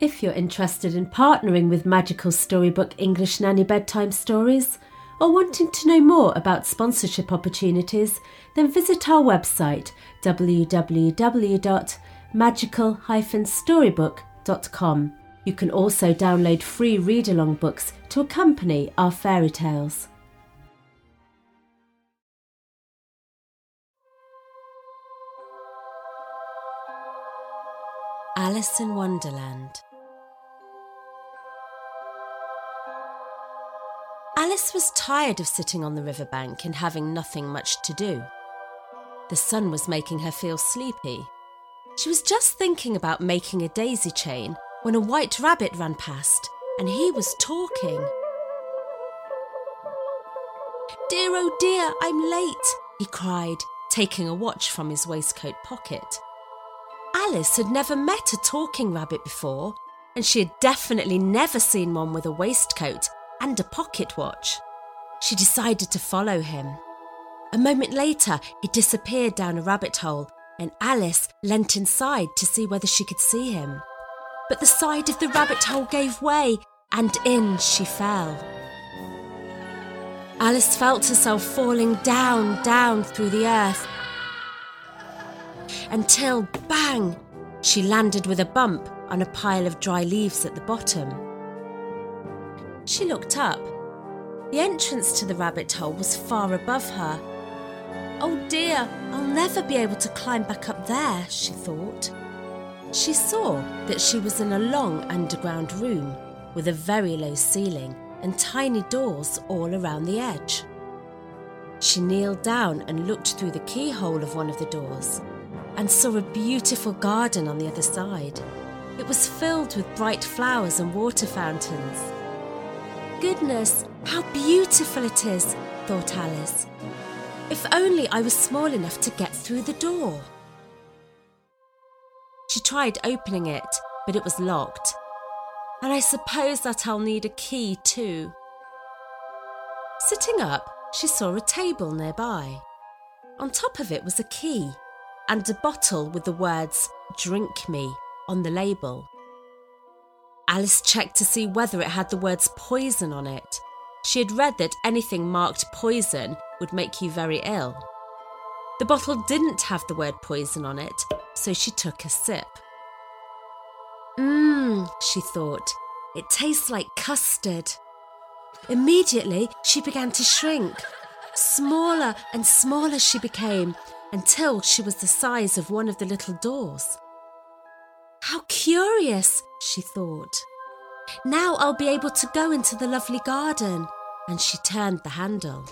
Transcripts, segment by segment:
If you're interested in partnering with Magical Storybook English Nanny Bedtime Stories, or wanting to know more about sponsorship opportunities, then visit our website www.magical-storybook.com. You can also download free read along books to accompany our fairy tales. Alice in Wonderland Alice was tired of sitting on the riverbank and having nothing much to do. The sun was making her feel sleepy. She was just thinking about making a daisy chain when a white rabbit ran past and he was talking. Dear oh dear, I'm late, he cried, taking a watch from his waistcoat pocket. Alice had never met a talking rabbit before, and she had definitely never seen one with a waistcoat and a pocket watch. She decided to follow him. A moment later, he disappeared down a rabbit hole, and Alice leant inside to see whether she could see him. But the side of the rabbit hole gave way, and in she fell. Alice felt herself falling down, down through the earth until, bang, she landed with a bump on a pile of dry leaves at the bottom. She looked up. The entrance to the rabbit hole was far above her. Oh dear, I'll never be able to climb back up there, she thought. She saw that she was in a long underground room with a very low ceiling and tiny doors all around the edge. She kneeled down and looked through the keyhole of one of the doors and saw a beautiful garden on the other side. It was filled with bright flowers and water fountains. Goodness, how beautiful it is, thought Alice. If only I was small enough to get through the door. She tried opening it, but it was locked. And I suppose that I'll need a key too. Sitting up, she saw a table nearby. On top of it was a key and a bottle with the words Drink Me on the label. Alice checked to see whether it had the words poison on it. She had read that anything marked poison would make you very ill. The bottle didn't have the word poison on it, so she took a sip. Mmm, she thought, it tastes like custard. Immediately, she began to shrink. Smaller and smaller she became until she was the size of one of the little doors. How curious, she thought. Now I'll be able to go into the lovely garden. And she turned the handle.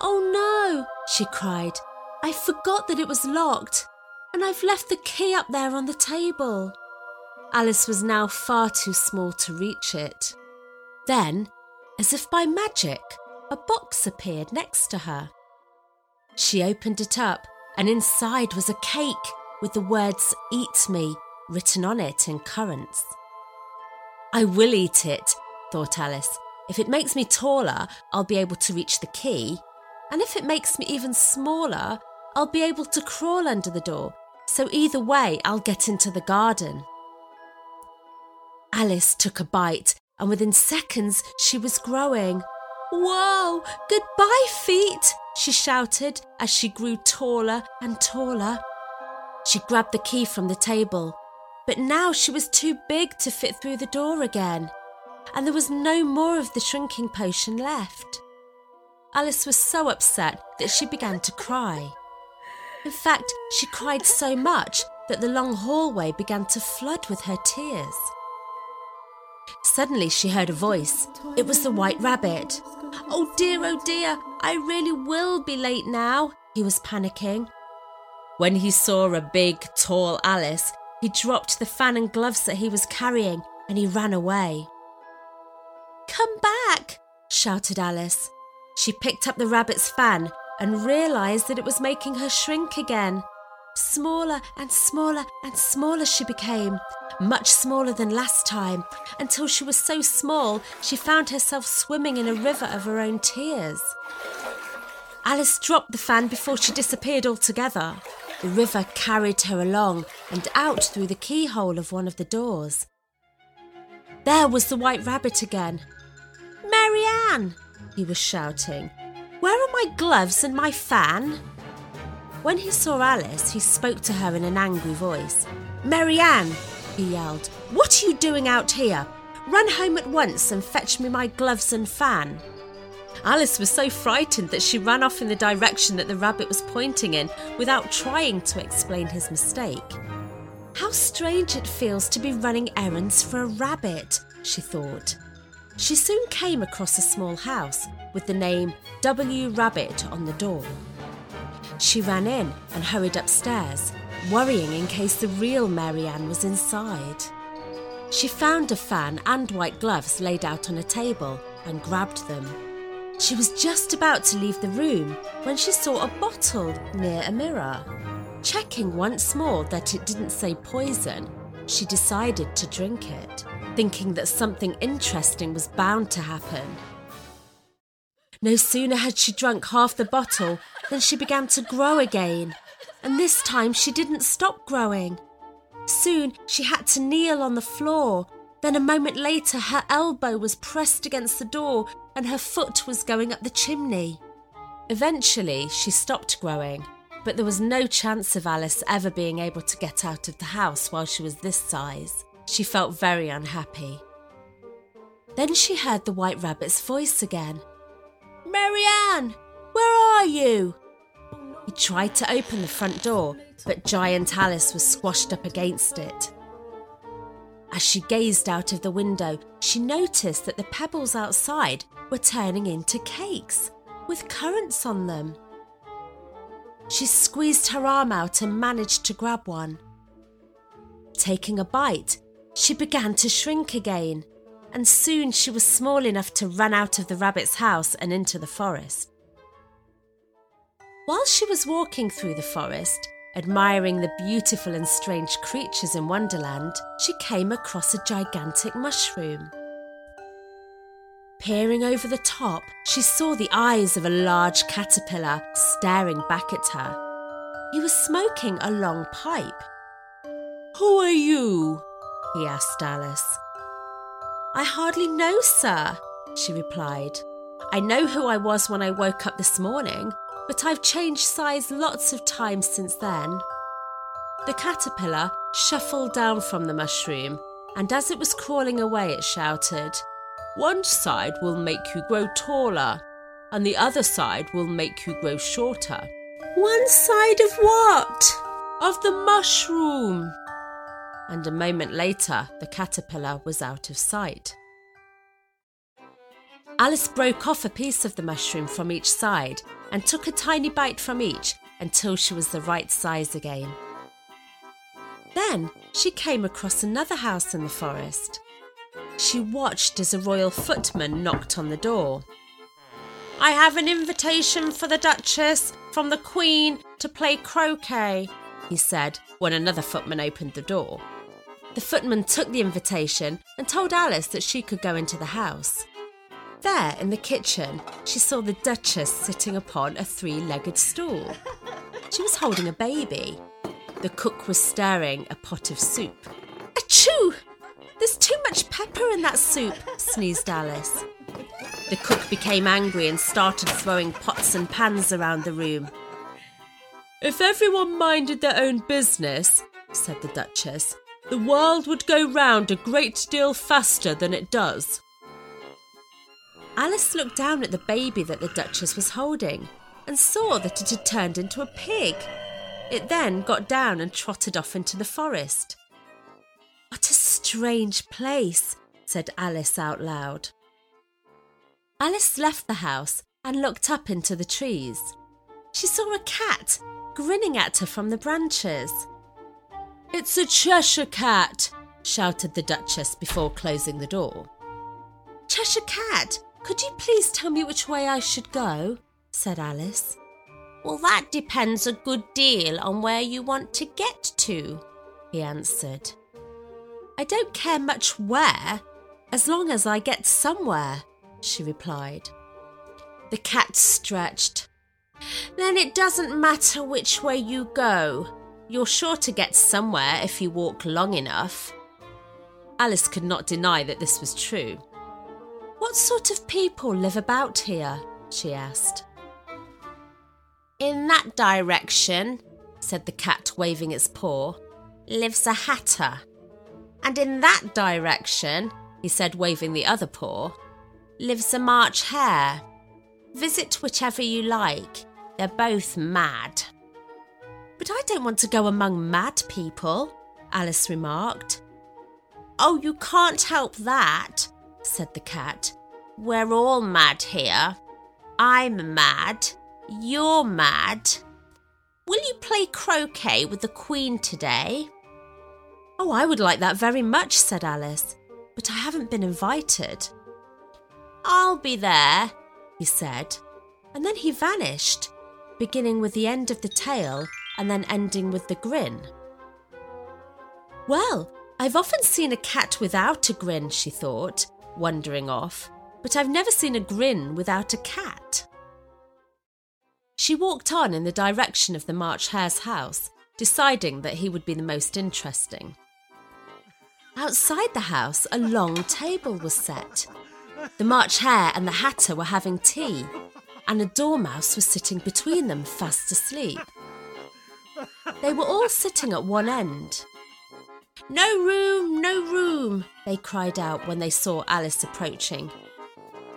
Oh no, she cried. I forgot that it was locked, and I've left the key up there on the table. Alice was now far too small to reach it. Then, as if by magic, a box appeared next to her. She opened it up, and inside was a cake with the words Eat Me written on it in currants. I will eat it, thought Alice. If it makes me taller, I'll be able to reach the key. And if it makes me even smaller, I'll be able to crawl under the door. So either way, I'll get into the garden. Alice took a bite, and within seconds, she was growing. Whoa! Goodbye, feet! she shouted as she grew taller and taller. She grabbed the key from the table, but now she was too big to fit through the door again, and there was no more of the shrinking potion left. Alice was so upset that she began to cry. In fact, she cried so much that the long hallway began to flood with her tears. Suddenly she heard a voice. It was the White Rabbit. Oh dear, oh dear, I really will be late now, he was panicking. When he saw a big, tall Alice, he dropped the fan and gloves that he was carrying and he ran away. Come back, shouted Alice. She picked up the rabbit's fan and realised that it was making her shrink again. Smaller and smaller and smaller she became, much smaller than last time, until she was so small she found herself swimming in a river of her own tears. Alice dropped the fan before she disappeared altogether. The river carried her along and out through the keyhole of one of the doors, There was the white rabbit again. Marianne, he was shouting, where are my gloves and my fan? When he saw Alice, he spoke to her in an angry voice. Marianne, he yelled, what are you doing out here? Run home at once and fetch me my gloves and fan. Alice was so frightened that she ran off in the direction that the rabbit was pointing in without trying to explain his mistake. How strange it feels to be running errands for a rabbit, she thought. She soon came across a small house with the name W. Rabbit on the door. She ran in and hurried upstairs, worrying in case the real Marianne was inside. She found a fan and white gloves laid out on a table and grabbed them. She was just about to leave the room when she saw a bottle near a mirror. Checking once more that it didn't say poison, she decided to drink it, thinking that something interesting was bound to happen. No sooner had she drunk half the bottle than she began to grow again, and this time she didn't stop growing. Soon she had to kneel on the floor. Then a moment later, her elbow was pressed against the door and her foot was going up the chimney. Eventually, she stopped growing, but there was no chance of Alice ever being able to get out of the house while she was this size. She felt very unhappy. Then she heard the White Rabbit's voice again. Marianne, where are you? He tried to open the front door, but Giant Alice was squashed up against it. As she gazed out of the window, she noticed that the pebbles outside were turning into cakes with currants on them. She squeezed her arm out and managed to grab one. Taking a bite, she began to shrink again, and soon she was small enough to run out of the rabbit's house and into the forest. While she was walking through the forest, admiring the beautiful and strange creatures in Wonderland, she came across a gigantic mushroom. Peering over the top, she saw the eyes of a large caterpillar staring back at her. He was smoking a long pipe. Who are you? he asked Alice. I hardly know, sir, she replied. I know who I was when I woke up this morning, but I've changed size lots of times since then. The caterpillar shuffled down from the mushroom, and as it was crawling away, it shouted, One side will make you grow taller, and the other side will make you grow shorter. One side of what? Of the mushroom. And a moment later, the caterpillar was out of sight. Alice broke off a piece of the mushroom from each side and took a tiny bite from each until she was the right size again. Then she came across another house in the forest. She watched as a royal footman knocked on the door. I have an invitation for the Duchess from the Queen to play croquet, he said when another footman opened the door. The footman took the invitation and told Alice that she could go into the house. There, in the kitchen, she saw the Duchess sitting upon a three legged stool. She was holding a baby. The cook was stirring a pot of soup. There's too much pepper in that soup, sneezed Alice. The cook became angry and started throwing pots and pans around the room. If everyone minded their own business, said the Duchess, the world would go round a great deal faster than it does. Alice looked down at the baby that the Duchess was holding and saw that it had turned into a pig. It then got down and trotted off into the forest. What a strange place, said Alice out loud. Alice left the house and looked up into the trees. She saw a cat grinning at her from the branches. It's a Cheshire cat, shouted the Duchess before closing the door. Cheshire cat? Could you please tell me which way I should go? said Alice. Well, that depends a good deal on where you want to get to, he answered. I don't care much where, as long as I get somewhere, she replied. The cat stretched. Then it doesn't matter which way you go. You're sure to get somewhere if you walk long enough. Alice could not deny that this was true. What sort of people live about here? she asked. In that direction, said the cat, waving its paw, lives a hatter. And in that direction, he said, waving the other paw, lives a March hare. Visit whichever you like. They're both mad. But I don't want to go among mad people, Alice remarked. Oh, you can't help that, said the cat. We're all mad here. I'm mad. You're mad. Will you play croquet with the Queen today? Oh, I would like that very much, said Alice, but I haven't been invited. I'll be there, he said, and then he vanished, beginning with the end of the tail and then ending with the grin. Well, I've often seen a cat without a grin, she thought, wandering off, but I've never seen a grin without a cat. She walked on in the direction of the March Hare's house, deciding that he would be the most interesting. Outside the house, a long table was set. The March Hare and the Hatter were having tea, and a dormouse was sitting between them, fast asleep. They were all sitting at one end. No room, no room, they cried out when they saw Alice approaching.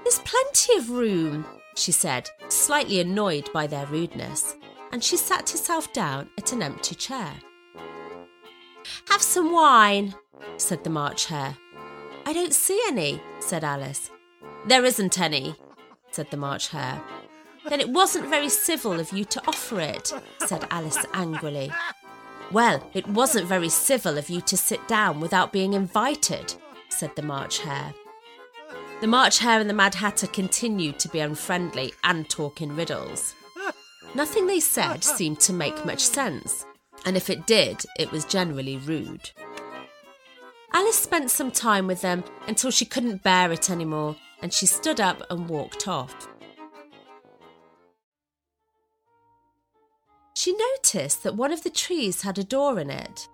There's plenty of room, she said, slightly annoyed by their rudeness, and she sat herself down at an empty chair. Have some wine, said the March Hare. I don't see any, said Alice. There isn't any, said the March Hare. Then it wasn't very civil of you to offer it, said Alice angrily. Well, it wasn't very civil of you to sit down without being invited, said the March Hare. The March Hare and the Mad Hatter continued to be unfriendly and talk in riddles. Nothing they said seemed to make much sense, and if it did, it was generally rude. Alice spent some time with them until she couldn't bear it anymore and she stood up and walked off. She noticed that one of the trees had a door in it.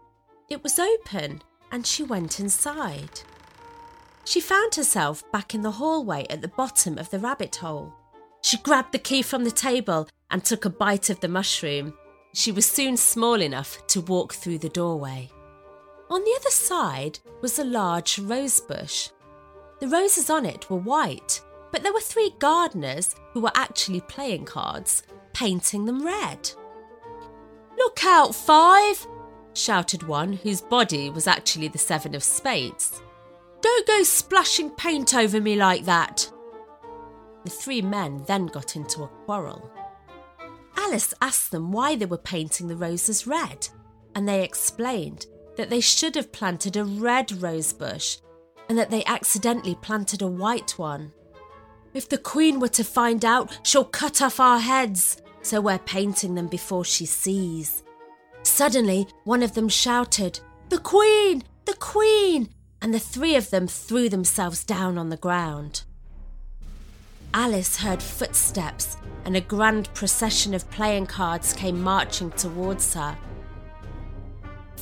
It was open and she went inside. She found herself back in the hallway at the bottom of the rabbit hole. She grabbed the key from the table and took a bite of the mushroom. She was soon small enough to walk through the doorway. On the other side was a large rose bush. The roses on it were white, but there were three gardeners who were actually playing cards, painting them red. Look out, Five! shouted one whose body was actually the seven of spades. Don't go splashing paint over me like that. The three men then got into a quarrel. Alice asked them why they were painting the roses red, and they explained that they should have planted a red rose bush and that they accidentally planted a white one. If the Queen were to find out, she'll cut off our heads, so we're painting them before she sees. Suddenly, one of them shouted, The Queen! The Queen! And the three of them threw themselves down on the ground. Alice heard footsteps, and a grand procession of playing cards came marching towards her.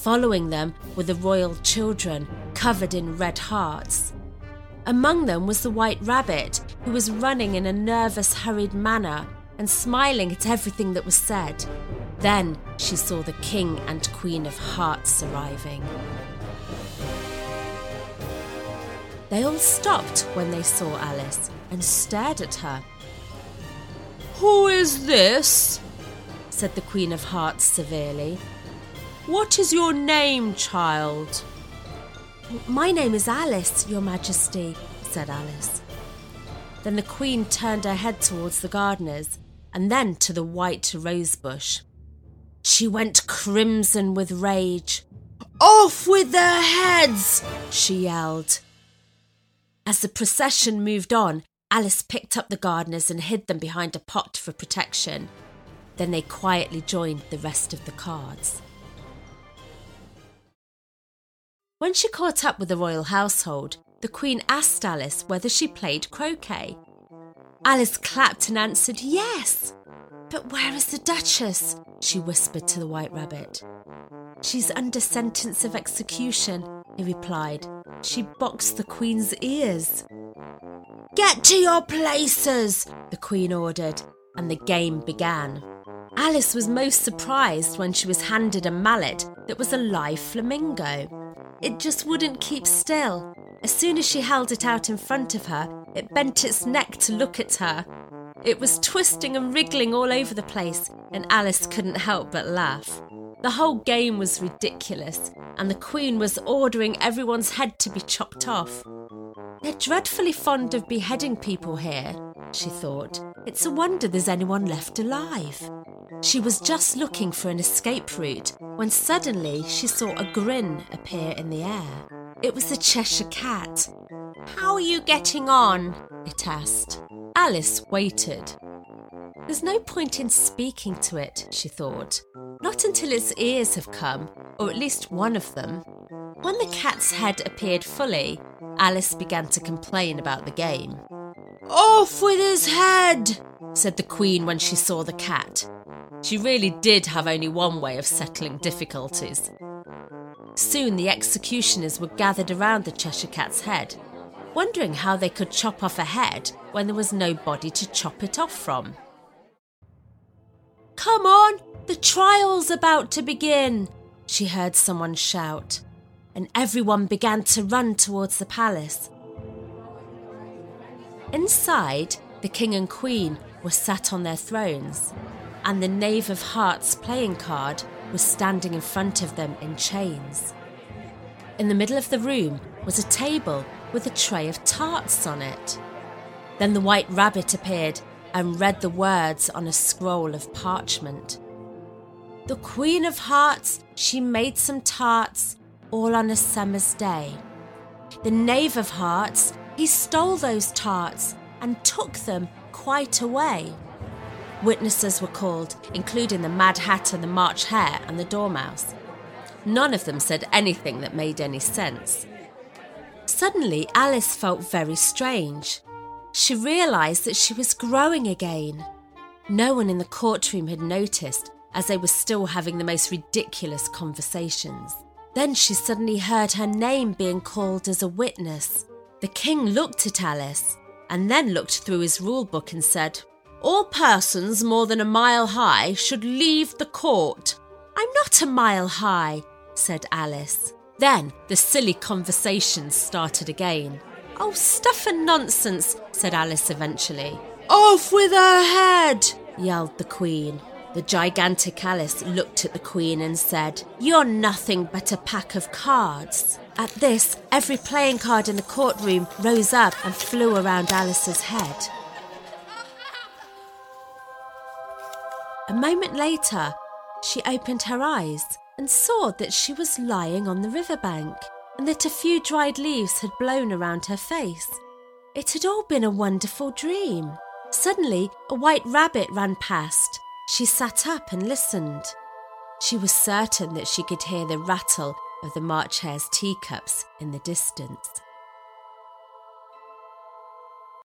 Following them were the royal children, covered in red hearts. Among them was the white rabbit, who was running in a nervous, hurried manner and smiling at everything that was said. Then she saw the King and Queen of Hearts arriving. They all stopped when they saw Alice and stared at her. Who is this? said the Queen of Hearts severely. What is your name, child? My name is Alice, Your Majesty, said Alice. Then the Queen turned her head towards the gardeners and then to the white rose bush. She went crimson with rage. Off with their heads! she yelled. As the procession moved on, Alice picked up the gardeners and hid them behind a pot for protection. Then they quietly joined the rest of the cards. When she caught up with the royal household, the Queen asked Alice whether she played croquet. Alice clapped and answered yes. But where is the Duchess? she whispered to the White Rabbit. She's under sentence of execution, he replied. She boxed the Queen's ears. Get to your places, the Queen ordered, and the game began. Alice was most surprised when she was handed a mallet that was a live flamingo. It just wouldn't keep still. As soon as she held it out in front of her, it bent its neck to look at her. It was twisting and wriggling all over the place, and Alice couldn't help but laugh. The whole game was ridiculous, and the Queen was ordering everyone's head to be chopped off. They're dreadfully fond of beheading people here, she thought. It's a wonder there's anyone left alive. She was just looking for an escape route when suddenly she saw a grin appear in the air. It was the Cheshire Cat. How are you getting on? it asked. Alice waited. There's no point in speaking to it, she thought. Not until its ears have come, or at least one of them. When the cat's head appeared fully, Alice began to complain about the game. Off with his head, said the Queen when she saw the cat. She really did have only one way of settling difficulties. Soon the executioners were gathered around the Cheshire Cat's head, wondering how they could chop off a head when there was no body to chop it off from. Come on, the trial's about to begin, she heard someone shout, and everyone began to run towards the palace. Inside, the king and queen were sat on their thrones, and the Knave of Hearts playing card was standing in front of them in chains. In the middle of the room was a table with a tray of tarts on it. Then the White Rabbit appeared and read the words on a scroll of parchment. The Queen of Hearts, she made some tarts, all on a summer's day. The Knave of Hearts, he stole those tarts and took them quite away. Witnesses were called, including the Mad Hatter, the March Hare, and the Dormouse. None of them said anything that made any sense. Suddenly, Alice felt very strange. She realised that she was growing again. No one in the courtroom had noticed, as they were still having the most ridiculous conversations. Then she suddenly heard her name being called as a witness. The king looked at Alice and then looked through his rule book and said, All persons more than a mile high should leave the court. I'm not a mile high, said Alice. Then the silly conversation started again. Oh, stuff and nonsense, said Alice eventually. Off with her head, yelled the Queen. The gigantic Alice looked at the Queen and said, You're nothing but a pack of cards. At this, every playing card in the courtroom rose up and flew around Alice's head. A moment later, she opened her eyes and saw that she was lying on the riverbank and that a few dried leaves had blown around her face. It had all been a wonderful dream. Suddenly, a white rabbit ran past. She sat up and listened. She was certain that she could hear the rattle of the March Hare's teacups in the distance.